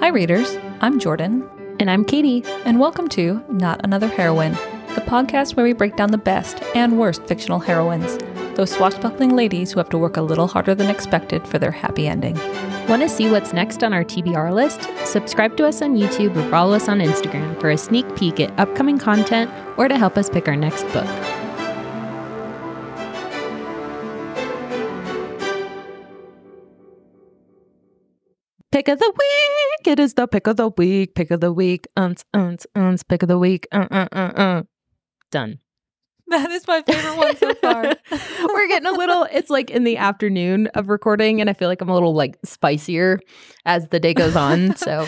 Hi, readers. I'm Jordan, And I'm Katie. and welcome to Not Another Heroine, the podcast where we break down the best and worst fictional heroines, those swashbuckling ladies who have to work a little harder than expected for their happy ending. Want to see what's next on our TBR list? Subscribe to us on YouTube or follow us on Instagram for a sneak peek at upcoming content or to help us pick our next book. Pick of the week. It is the pick of the week. Pick of the week. Unts, unts, unts. Pick of the week. Uh, uh, uh, uh. Done. That is my favorite one so far. We're getting a little, it's like in the afternoon of recording, and I feel like I'm a little like spicier as the day goes on. So,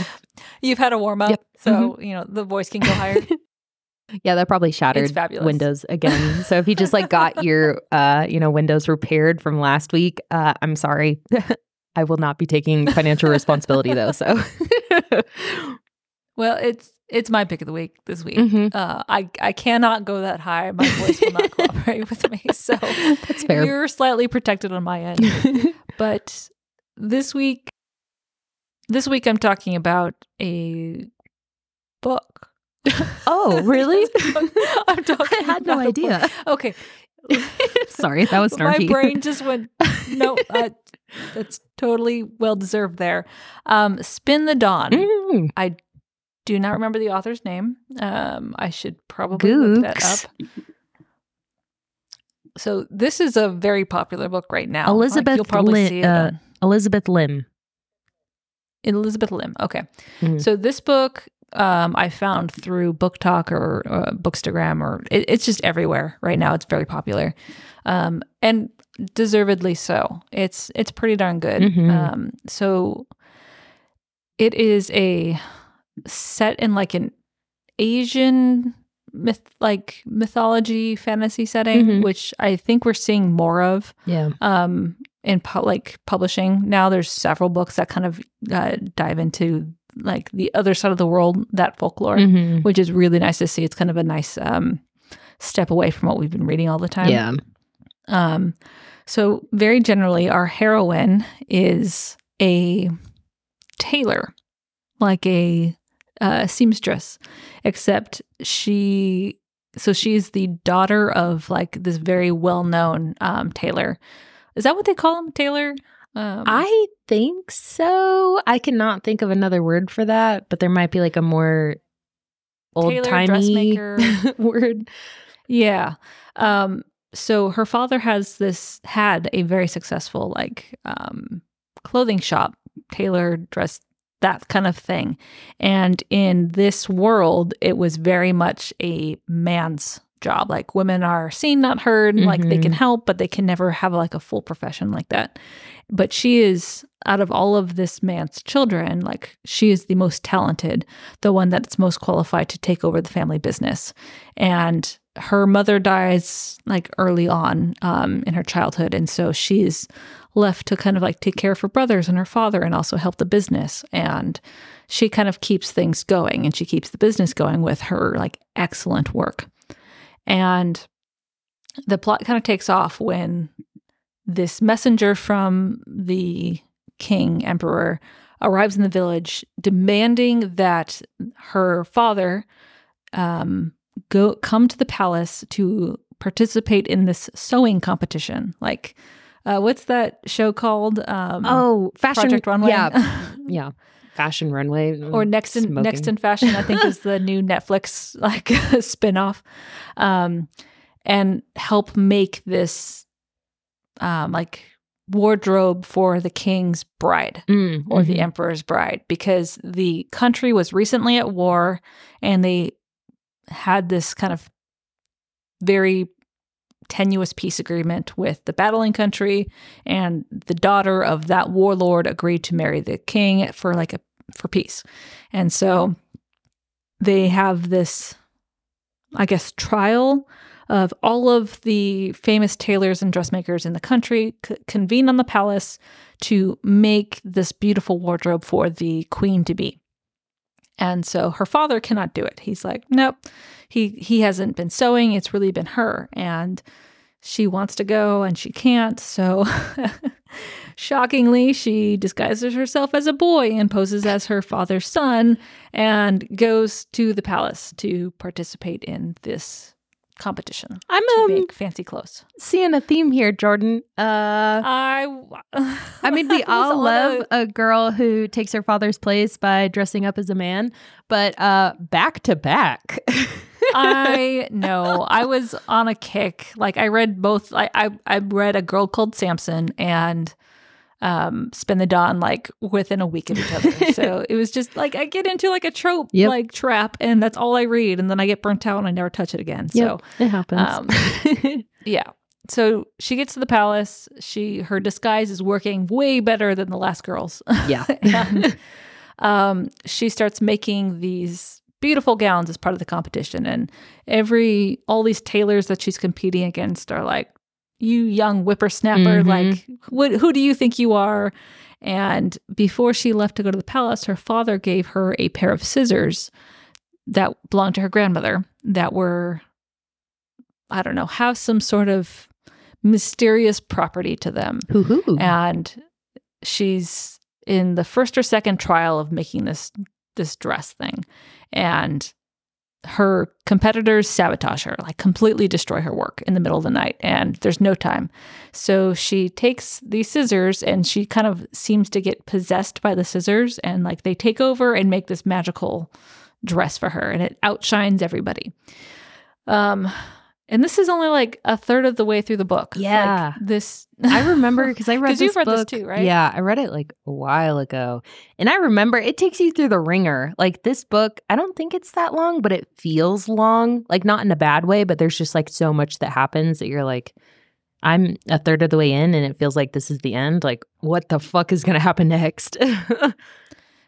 You've had a warm up, Yep. so you know the voice can go higher. yeah, that probably shattered Windows again. So, if you just like got your, uh, you know, Windows repaired from last week, uh, I'm sorry. I will not be taking financial responsibility though. So, Well, it's it's my pick of the week this week. Mhm. Uh, I I cannot go that high. My voice will not cooperate with me. So that's fair. you're slightly protected on my end. But this week, this week I'm talking about a book. oh, really? I'm talking I had no idea. Okay, Sorry, that was my brain just went. No, uh, that's totally well deserved. There, um, Spin the Dawn. Mm. Do not remember the author's name. Um, I should probably look that up. So this is a very popular book right now. Like, Elizabeth you'll probably Lin- see it uh, Elizabeth Lim. Elizabeth Lim. Okay. Mhm. So this book um, I found through BookTok or uh, Bookstagram, or it, it's just everywhere right now. It's very popular, um, and deservedly so. It's it's pretty darn good. Mhm. Um, so it is a set in like an Asian myth, like mythology fantasy setting, Mhm. which I think we're seeing more of Yeah. um in pu- like publishing now there's several books that kind of uh, dive into like the other side of the world that folklore Mhm. which is really nice to see it's kind of a nice um step away from what we've been reading all the time Yeah. um so very generally our heroine is a tailor like a uh, seamstress except she so she's the daughter of like this very well-known um tailor is that what they call him tailor um, I think so. I cannot think of another word for that, but there might be like a more old timey word. Yeah. Um, so her father has this had a very successful like um clothing shop, tailor dress that kind of thing. And in this world, it was very much a man's job. Like women are seen, not heard, and, like they can Mhm. help, but they can never have like a full profession like that. But she is out of all of this man's children, like she is the most talented, the one that's most qualified to take over the family business. And her mother dies like early on um, in her childhood. And so she's left to kind of like take care of her brothers and her father and also help the business. And she kind of keeps things going and she keeps the business going with her like excellent work. And the plot kind of takes off when this messenger from the king, emperor, arrives in the village demanding that her father um, go come to the palace to participate in this sewing competition. Like, uh, what's that show called? Um, Oh, fashion Project Runway. Yeah, yeah. Fashion runway or next in Smoking. next in fashion i think is the new netflix like spin-off um and help make this um like wardrobe for the king's bride Mm, or the mhm. emperor's bride because the country was recently at war and they had this kind of very tenuous peace agreement with the battling country and the daughter of that warlord agreed to marry the king for like a for peace and so they have this i guess trial of all of the famous tailors and dressmakers in the country c- convene on the palace to make this beautiful wardrobe for the queen to be. And so her father cannot do it. He's like, nope, he he hasn't been sewing. It's really been her. And she wants to go and she can't. So, shockingly, she disguises herself as a boy and poses as her father's son and goes to the palace to participate in this competition I'm to um, make fancy clothes. seeing a theme here, Jordan. Uh, I, I mean, we all love a- a girl who takes her father's place by dressing up as a man, but uh, back to back. I know. I was on a kick. Like I read both. I I, I read a girl called Samson and um Spin the Dawn like within a week of each other. so it was just like I get into like a trope Yep. like trap, and that's all I read, and then I get burnt out and I never touch it again. So it happens. um, yeah. So she gets to the palace. She her disguise is working way better than the last girl's. yeah. and um, she starts making these beautiful gowns as part of the competition and every all these tailors that she's competing against are like you young whippersnapper Mhm. like what, who do you think you are and before she left to go to the palace her father gave her a pair of scissors that belonged to her grandmother that were i don't know have some sort of mysterious property to them Hoo-hoo. and she's in the first or second trial of making this this dress thing. And her competitors sabotage her like completely destroy her work in the middle of the night and there's no time. So she takes these scissors and she kind of seems to get possessed by the scissors and like they take over and make this magical dress for her and it outshines everybody. Um and this is only like a third of the way through the book Like, Yeah. this I remember because I read 'Cause this you've read this book- too, right? Yeah, I read it like a while ago, and I remember it takes you through the wringer. Like this book, I don't think it's that long, but it feels long. Like not in a bad way, but there's just like so much that happens that you're like, I'm a third of the way in, and it feels like this is the end. Like, what the fuck is gonna happen next?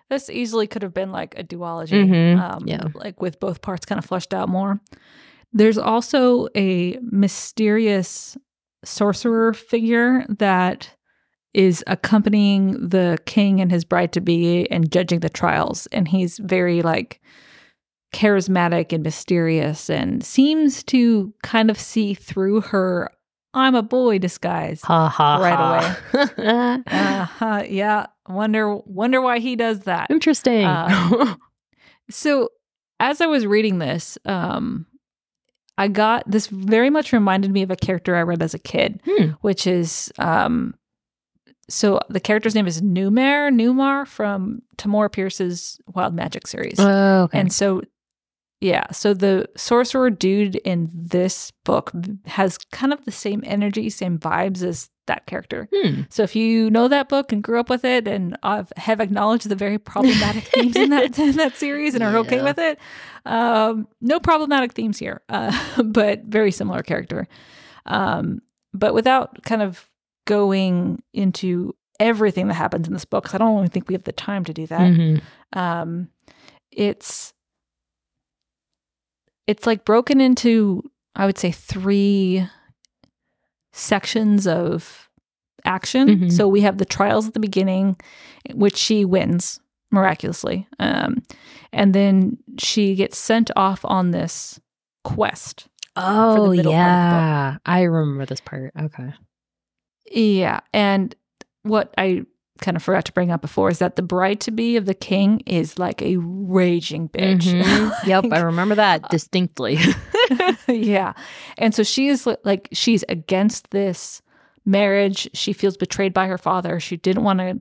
This easily could have been like a duology, Mhm. um, Yeah. like with both parts kind of fleshed out more. There's also a mysterious sorcerer figure that is accompanying the king and his bride to be and judging the trials. And he's very like charismatic and mysterious and seems to kind of see through her I'm a boy disguise. ha ha! Right away. Uh-huh, yeah. Wonder wonder why he does that. Interesting. Um, So as I was reading this, um, I got this very much reminded me of a character I read as a kid, Hmm. which is um, so the character's name is Numair, Numair from Tamora Pierce's Wild Magic series. oh, okay. And so, yeah, so the sorcerer dude in this book has kind of the same energy, same vibes as that character. Hmm. So if you know that book and grew up with it and uh, have acknowledged the very problematic themes in that in that series and are okay with it, um, no problematic themes here, uh, but very similar character. Um, but without kind of going into everything that happens in this book, 'cause I don't even think we have the time to do that Mhm. um it's it's like broken into i would say three sections of action Mhm. so we have the trials at the beginning which she wins miraculously um and then she gets sent off on this quest Oh middle part of the book. yeah, I remember this part. Okay. yeah and what i kind of forgot to bring up before is that the bride to be of the king is like a raging bitch Mhm. Yep, I remember that distinctly. yeah. And so she is like, she's against this marriage. She feels betrayed by her father. She didn't want to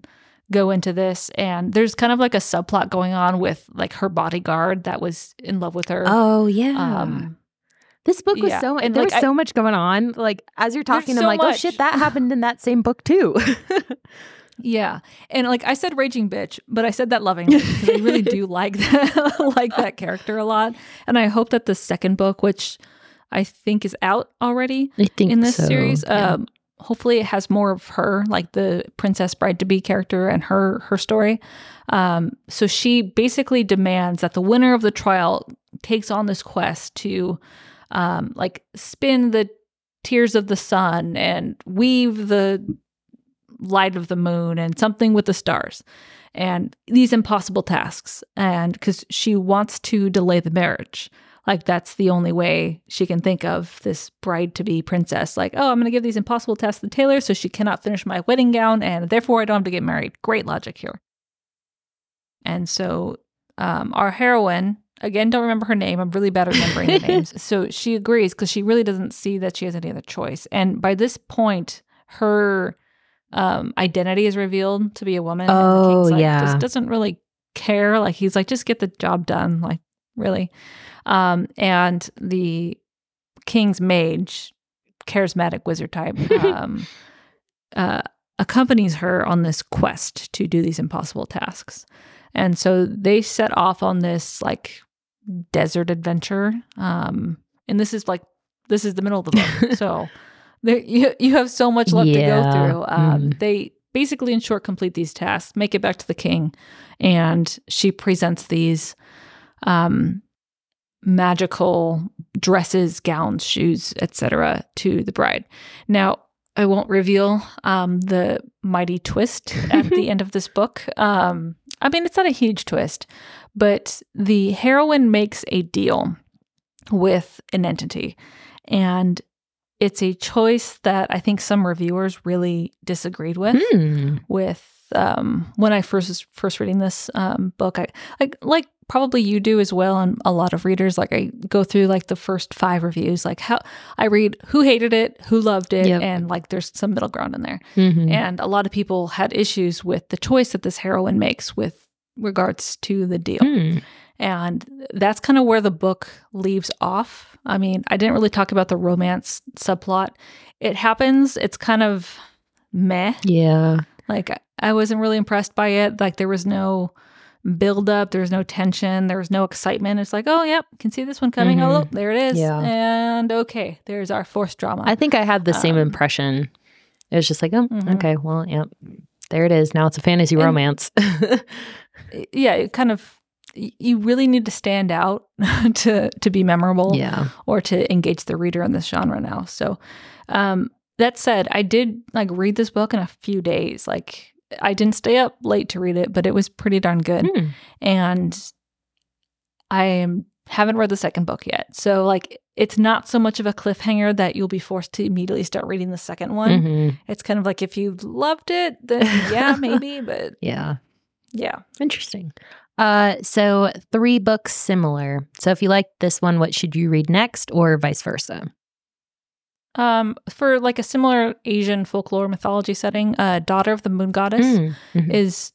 go into this. And there's kind of like a subplot going on with like her bodyguard that was in love with her. oh yeah. Um, this book was yeah, so and, there like, was I- so much going on. Like as you're talking, I'm so like, oh shit, that happened in that same book too. yeah. And like I said raging bitch, but I said that lovingly because I really do like that, like that character a lot. And I hope that the second book, which I think is out already, I think in this so, series. yeah. Um, hopefully, it has more of her, like the princess bride to be character and her her story. Um, so she basically demands that the winner of the trial takes on this quest to, um, like spin the tears of the sun and weave the light of the moon and something with the stars and these impossible tasks and because she wants to delay the marriage like that's the only way she can think of this bride to be princess. Like, oh, I'm going to give these impossible tasks to the tailor so she cannot finish my wedding gown and therefore I don't have to get married. Great logic here. And so um, our heroine, again, don't remember her name. I'm really bad at remembering the names. So she agrees because she really doesn't see that she has any other choice. And by this point, her um, identity is revealed to be a woman. and the Oh, king's like, yeah. Just doesn't really care. Like he's like, just get the job done. Like really. Um, and the king's mage, charismatic wizard type, um, uh, accompanies her on this quest to do these impossible tasks. And so they set off on this like desert adventure. Um, and this is like this is the middle of the book, so there you you have so much left to go through. Um, Mm. They basically, in short, complete these tasks, make it back to the king, and she presents these um, magical dresses, gowns, shoes, etc. to the bride. Now, I won't reveal um, the mighty twist at the end of this book. Um, I mean, it's not a huge twist, but the heroine makes a deal with an entity, and it's a choice that I think some reviewers really disagreed with Hmm. with um, when I first was first reading this um, book. I like like probably you do as well, and a lot of readers. Like I go through like the first five reviews, like how I read who hated it, who loved it, Yep. and like there's some middle ground in there. Mhm. And a lot of people had issues with the choice that this heroine makes with regards to the deal. Hmm. And that's kind of where the book leaves off. I mean, I didn't really talk about the romance subplot. It happens, it's kind of meh. Yeah. Like I- wasn't really impressed by it. Like there was no build up, there was no tension, there was no excitement. It's like, oh yep, can see this one coming. Oh Mhm. look, there it is. Yeah. And okay, there's our forced drama. I think I had the same Um, impression. It was just like, oh, Mhm. okay, well, yeah, there it is. Now it's a fantasy And- romance. yeah, it kind of you really need to stand out to to be memorable. yeah. or to engage the reader in this genre now. So, um, that said, I did like read this book in a few days. Like, I didn't stay up late to read it, but it was pretty darn good. Hmm. And I haven't read the second book yet. So, like, it's not so much of a cliffhanger that you'll be forced to immediately start reading the second one. Mhm. It's kind of like if you loved it, then yeah, maybe. But Yeah. yeah, Interesting. Uh, so three books similar. So if you like this one, what should you read next, or vice versa? um, for like a similar Asian folklore mythology setting, uh, Daughter of the Moon Goddess. Mm, mhm. is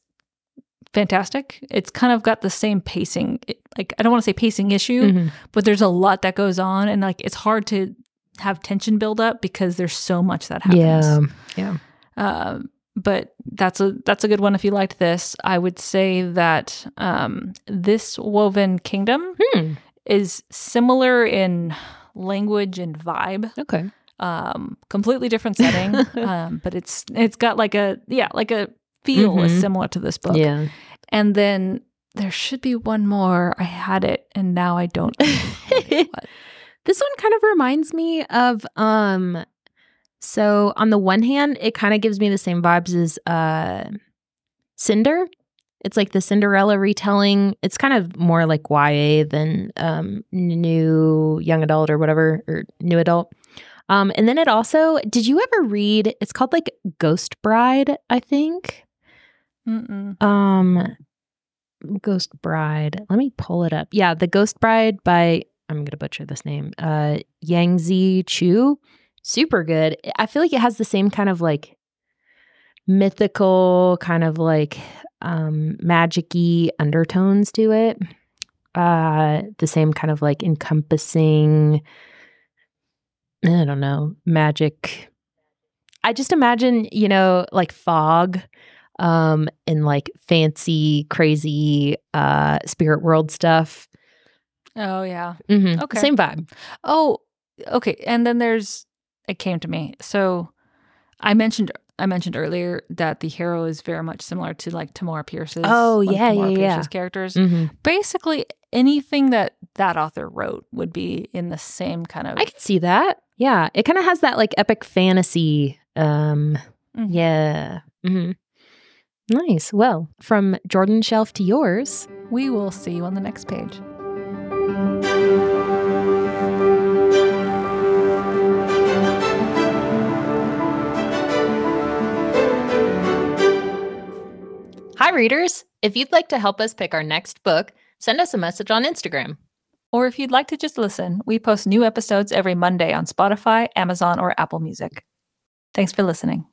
fantastic. It's kind of got the same pacing. It- like I don't want to say pacing issue, Mhm. but there's a lot that goes on, and like it's hard to have tension build up because there's so much that happens. Yeah. Um, but that's a that's a good one if you liked this. I would say that um, this Woven Kingdom Hmm. is similar in language and vibe. Okay. Um, completely different setting, um, but it's it's got like a yeah like a feel is Mhm. similar to this book. Yeah. And then there should be one more. I had it and now I don't. What? This one kind of reminds me of um so on the one hand it kind of gives me the same vibes as uh Cinder. It's like the Cinderella retelling. It's kind of more like YA than um new young adult or whatever or new adult. Um and then it also did you ever read it's called like Ghost Bride, I think. Mm-mm. Um Ghost Bride. Let me pull it up. Yeah, The Ghost Bride by I'm going to butcher this name. Uh Yangsze Choo. Super good. I feel like it has the same kind of like mythical kind of like um magic-y undertones to it. Uh the same kind of like encompassing I don't know, magic. I just imagine, you know, like fog um and like fancy crazy uh spirit world stuff Oh yeah. Mm-hmm. Okay. same vibe Oh, okay. And then there's it came to me. So I mentioned I mentioned earlier that the hero is very much similar to like Tamora Pierce's. Oh yeah, Tamora yeah, yeah. Pierce's characters. Mhm. Basically, anything that that author wrote would be in the same kind of. i can see that yeah it kind of has that like epic fantasy um Mhm. yeah hmm nice well from jordan shelf to yours We will see you on the next page. Readers. If you'd like to help us pick our next book, send us a message on Instagram. Or if you'd like to just listen, we post new episodes every Monday on Spotify, Amazon, or Apple Music. Thanks for listening.